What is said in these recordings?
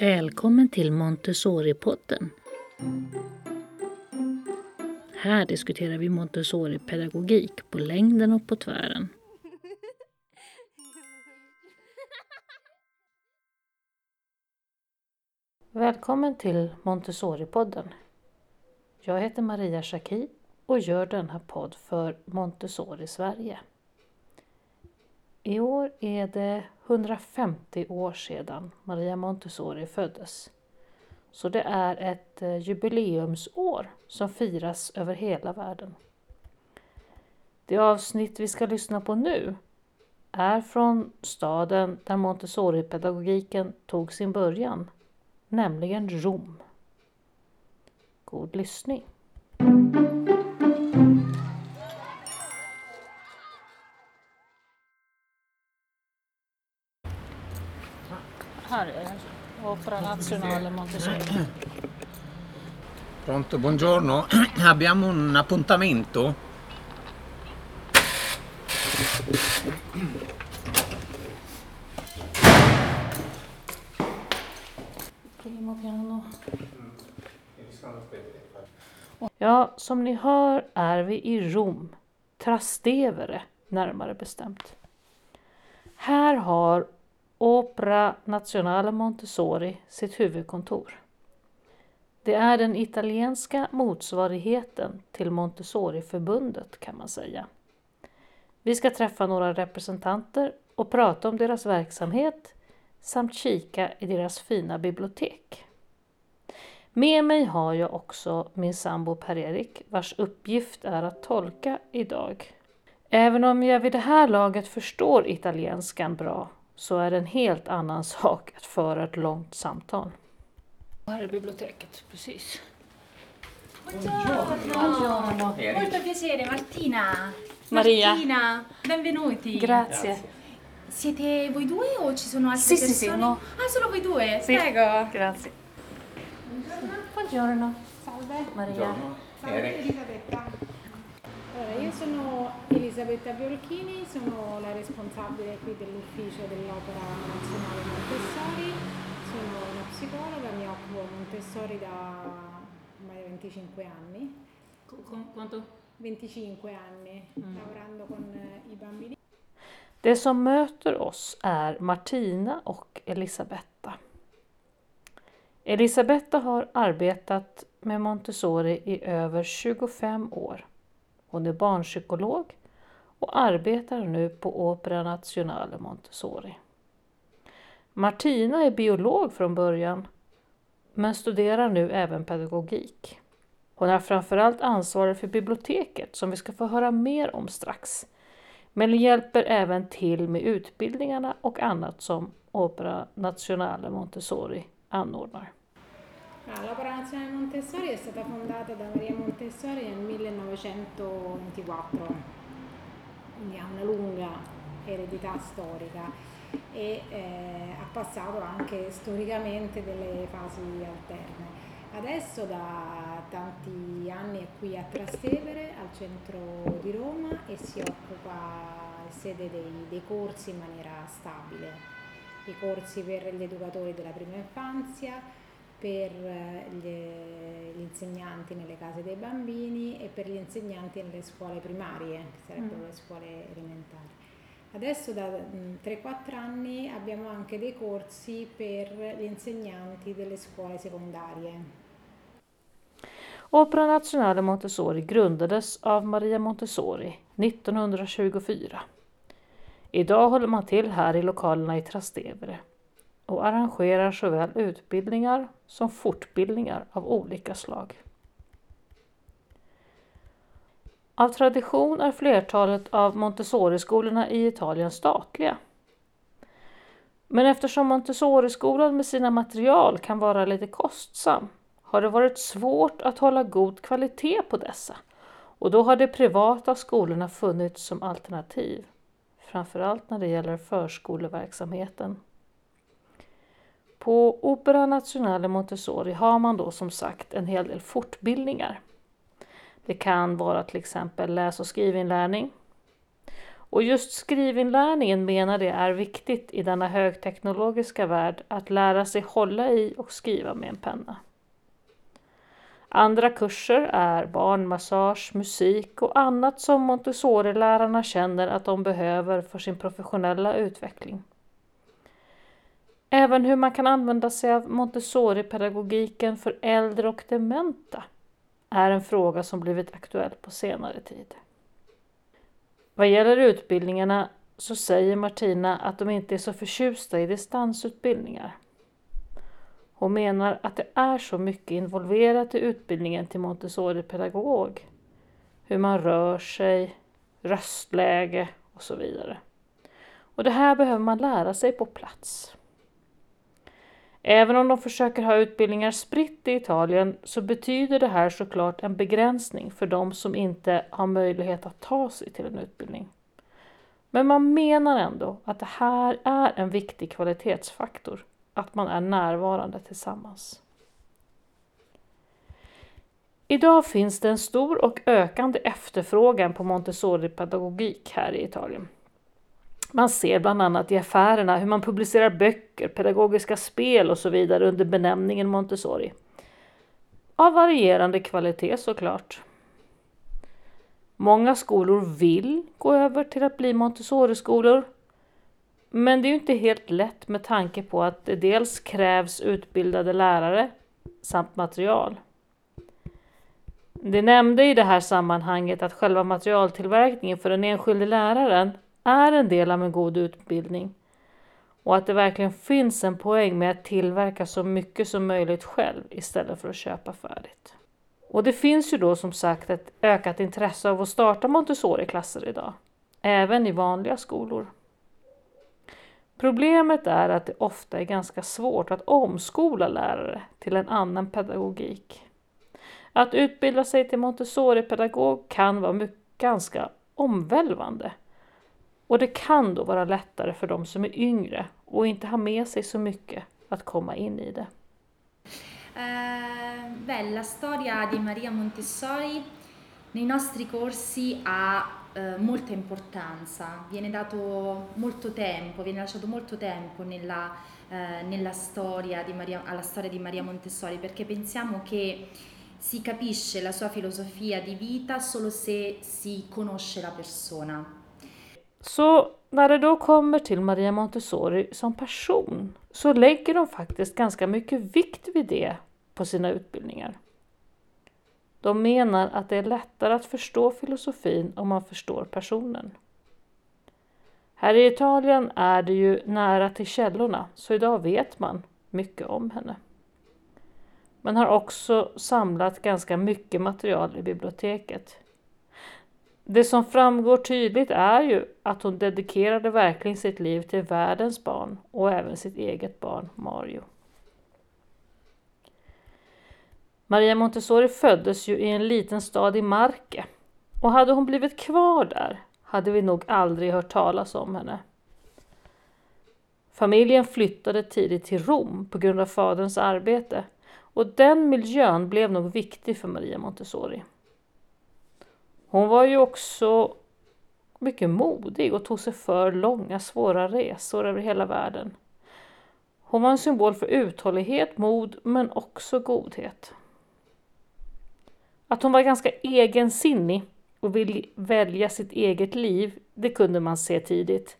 Välkommen till Montessori-podden. Här diskuterar vi Montessori-pedagogik på längden och på tvären. Välkommen till Montessori-podden. Jag heter Maria Schacki och gör denna podd för Montessori Sverige. I år är det 150 år sedan Maria Montessori föddes. Så det är ett eh, jubileumsår som firas över hela världen. Det avsnitt vi ska lyssna på nu är från staden där Montessori-pedagogiken tog sin början, nämligen Rom. God lyssning! Opera Nazionale Montessori. Pronto, buongiorno. Abbiamo un appuntamento. Primo piano. Ja, som ni hör är vi i Rom, Trastevere närmare bestämt. Här har Opera Nazionale Montessori sitt huvudkontor. Det är den italienska motsvarigheten till Montessoriförbundet kan man säga. Vi ska träffa några representanter och prata om deras verksamhet samt kika i deras fina bibliotek. Med mig har jag också min sambo Per-Erik vars uppgift är att tolka idag. Även om jag vid det här laget förstår italienskan bra så är det en helt annan sak att föra ett långt samtal. Här är biblioteket, precis. Buongiorno. Molto piacere, Martina. Maria. Martina, benvenuti. Grazie. Siete voi due o ci sono altre Sì, sì, sì, persone? no. Ah, solo voi due? Sì. Prego. Grazie. Buongiorno. Salve, Maria. salve Elisabetta. Allora, io sono Elisabetta Biolchini, sono la responsabile qui dell'ufficio dell'Opera Nazionale Montessori, sono una psicologa, mi occupo Montessori da ormai 25 anni, Quanto? 25 anni lavorando con eh, i bambini. Det som möter oss är Martina och Elisabetta. Elisabetta har arbetat med Montessori i över 25 år. Hon är barnpsykolog och arbetar nu på Opera Nazionale Montessori. Martina är biolog från början men studerar nu även pedagogik. Hon är framförallt ansvarig för biblioteket som vi ska få höra mer om strax. Men hjälper även till med utbildningarna och annat som Opera Nazionale Montessori anordnar. Ah, L'Opera Nazionale Montessori è stata fondata da Maria Montessori nel 1924, quindi ha una lunga eredità storica e eh, ha passato anche storicamente delle fasi alterne. Adesso da tanti anni è qui a Trastevere, al centro di Roma e si occupa sede dei, dei corsi in maniera stabile, i corsi per gli educatori della prima infanzia, per eh, gli, insegnanti nelle case dei bambini e per gli insegnanti nelle scuole primarie, che sarebbero Mm. le scuole elementari. Adesso da mm, 3-4 anni abbiamo anche dei corsi per gli insegnanti delle scuole secondarie. Opera Nazionale Montessori grundades av Maria Montessori 1924. Idag håller man till här i lokalerna i Trastevere och arrangerar såväl utbildningar som fortbildningar av olika slag. Av tradition är flertalet av Montessori-skolorna i Italien statliga. Men eftersom Montessori-skolan med sina material kan vara lite kostsam har det varit svårt att hålla god kvalitet på dessa och då har de privata skolorna funnits som alternativ, framförallt när det gäller förskoleverksamheten. På Opera Nazionale Montessori har man då som sagt en hel del fortbildningar. Det kan vara till exempel läs och skrivinlärning. Och just skrivinlärningen menar det är viktigt i denna högteknologiska värld att lära sig hålla i och skriva med en penna. Andra kurser är barnmassage, musik och annat som Montessori-lärarna känner att de behöver för sin professionella utveckling. Även hur man kan använda sig av Montessori-pedagogiken för äldre och dementa är en fråga som blivit aktuell på senare tid. Vad gäller utbildningarna så säger Martina att de inte är så förtjusta i distansutbildningar. Hon menar att det är så mycket involverat i utbildningen till Montessori-pedagog. Hur man rör sig, röstläge och så vidare. Och det här behöver man lära sig på plats. Även om de försöker ha utbildningar spritt i Italien så betyder det här såklart en begränsning för de som inte har möjlighet att ta sig till en utbildning. Men man menar ändå att det här är en viktig kvalitetsfaktor, att man är närvarande tillsammans. Idag finns det en stor och ökande efterfrågan på Montessori-pedagogik här i Italien. Man ser bland annat i affärerna hur man publicerar böcker, pedagogiska spel och så vidare under benämningen Montessori. Av varierande kvalitet såklart. Många skolor vill gå över till att bli Montessori-skolor. Men det är ju inte helt lätt med tanke på att det dels krävs utbildade lärare samt material. Det nämnde i det här sammanhanget att själva materialtillverkningen för den enskilde läraren är en del av en god utbildning och att det verkligen finns en poäng med att tillverka så mycket som möjligt själv istället för att köpa färdigt. Och det finns ju då som sagt ett ökat intresse av att starta Montessori-klasser idag, även i vanliga skolor. Problemet är att det ofta är ganska svårt att omskola lärare till en annan pedagogik. Att utbilda sig till Montessori-pedagog kan vara mycket, ganska omvälvande och det kan då vara lättare för de som är yngre och inte har med sig så mycket att komma in i det. Eh, beh, la storia di Maria Montessori nei nostri corsi ha eh, molta importanza, viene dato molto tempo, viene lasciato molto tempo nella, eh, nella storia Maria, alla storia di Maria Montessori perché pensiamo che si capisce la sua filosofia di vita solo se si conosce la persona. Så när det då kommer till Maria Montessori som person så lägger de faktiskt ganska mycket vikt vid det på sina utbildningar. De menar att det är lättare att förstå filosofin om man förstår personen. Här i Italien är det ju nära till källorna så idag vet man mycket om henne. Man har också samlat ganska mycket material i biblioteket det som framgår tydligt är ju att hon dedikerade verkligen sitt liv till världens barn och även sitt eget barn Mario. Maria Montessori föddes ju i en liten stad i Marke och hade hon blivit kvar där hade vi nog aldrig hört talas om henne. Familjen flyttade tidigt till Rom på grund av faderns arbete och den miljön blev nog viktig för Maria Montessori. Hon var ju också mycket modig och tog sig för långa svåra resor över hela världen. Hon var en symbol för uthållighet, mod men också godhet. Att hon var ganska egensinnig och ville välja sitt eget liv, det kunde man se tidigt.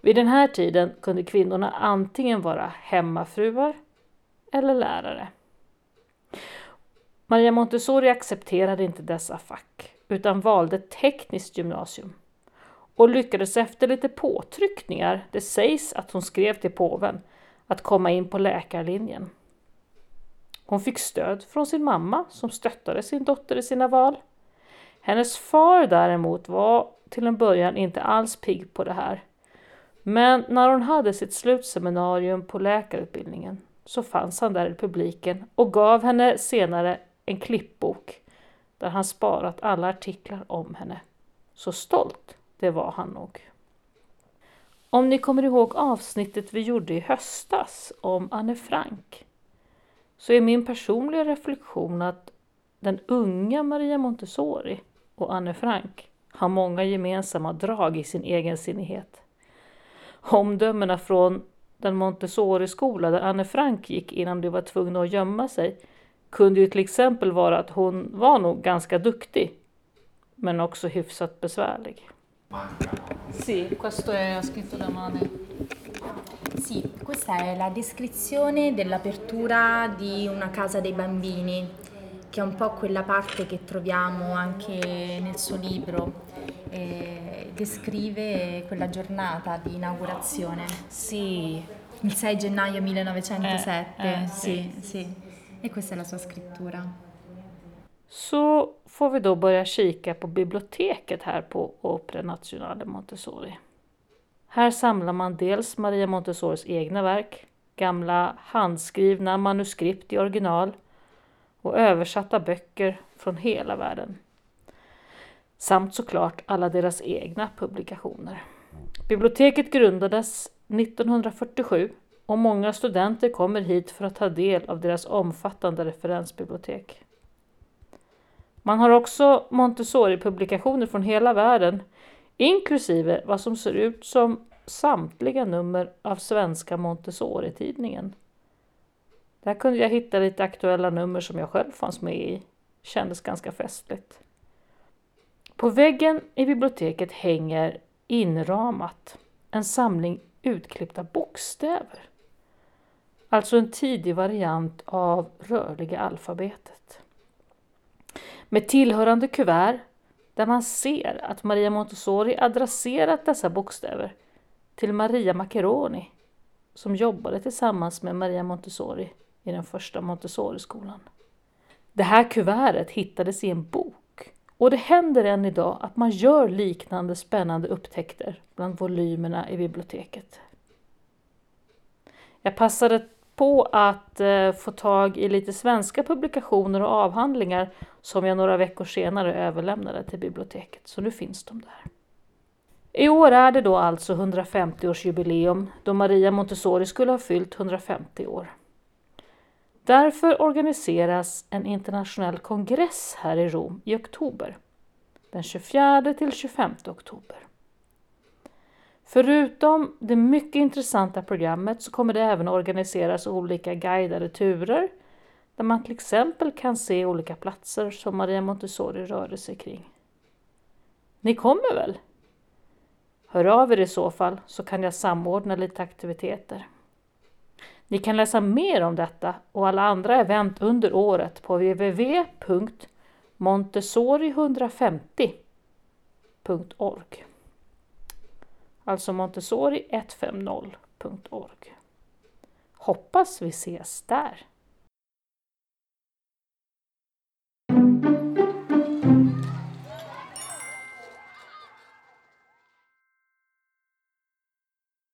Vid den här tiden kunde kvinnorna antingen vara hemmafruar eller lärare. Maria Montessori accepterade inte dessa fack utan valde tekniskt gymnasium och lyckades efter lite påtryckningar, det sägs att hon skrev till påven, att komma in på läkarlinjen. Hon fick stöd från sin mamma som stöttade sin dotter i sina val. Hennes far däremot var till en början inte alls pigg på det här. Men när hon hade sitt slutseminarium på läkarutbildningen så fanns han där i publiken och gav henne senare en klippbok där han sparat alla artiklar om henne. Så stolt, det var han nog. Om ni kommer ihåg avsnittet vi gjorde i höstas om Anne Frank så är min personliga reflektion att den unga Maria Montessori och Anne Frank har många gemensamma drag i sin egensinnighet. Omdömena från den Montessori-skola där Anne Frank gick innan de var tvungna att gömma sig kunde ju till exempel vara att hon var nog ganska duktig, men också hyfsat besvärlig. Sì, questo è scritto da Mane. Sì, questa è la descrizione dell'apertura di una casa dei bambini, che è un po' quella parte che troviamo anche nel suo libro. Eh, descrive quella giornata di inaugurazione. Sì, Il 6 gennaio 1907, Eh, eh, sì, sì. E questa è la sua scrittura. Så får vi då börja kika på biblioteket här på Opera Nazionale Montessori. Här samlar man dels Maria Montessoris egna verk, gamla handskrivna manuskript i original och översatta böcker från hela världen. Samt såklart alla deras egna publikationer. Biblioteket grundades 1947 och många studenter kommer hit för att ta del av deras omfattande referensbibliotek. Man har också Montessori-publikationer från hela världen, inklusive vad som ser ut som samtliga nummer av svenska Montessori-tidningen. Där kunde jag hitta lite aktuella nummer som jag själv fanns med i. Kändes ganska festligt. På väggen i biblioteket hänger inramat en samling utklippta bokstäver. Alltså en tidig variant av rörliga alfabetet. Med tillhörande kuvert där man ser att Maria Montessori adresserat dessa bokstäver till Maria Maccheroni som jobbade tillsammans med Maria Montessori i den första Montessori-skolan. Det här kuvertet hittades i en bok och det händer än idag att man gör liknande spännande upptäckter bland volymerna i biblioteket. Jag passade på att eh, få tag i lite svenska publikationer och avhandlingar som jag några veckor senare överlämnade till biblioteket, så nu finns de där. I år är det då alltså 150-årsjubileum då Maria Montessori skulle ha fyllt 150 år. Därför organiseras en internationell kongress här i Rom i oktober. Den 24 till 25 oktober. Förutom det mycket intressanta programmet så kommer det även organiseras olika guidade turer där man till exempel kan se olika platser som Maria Montessori rörde sig kring. Ni kommer väl? Hör av er i så fall så kan jag samordna lite aktiviteter. Ni kan läsa mer om detta och alla andra event under året på www.montessori150.org. Alltså montessori150.org. Hoppas vi ses där!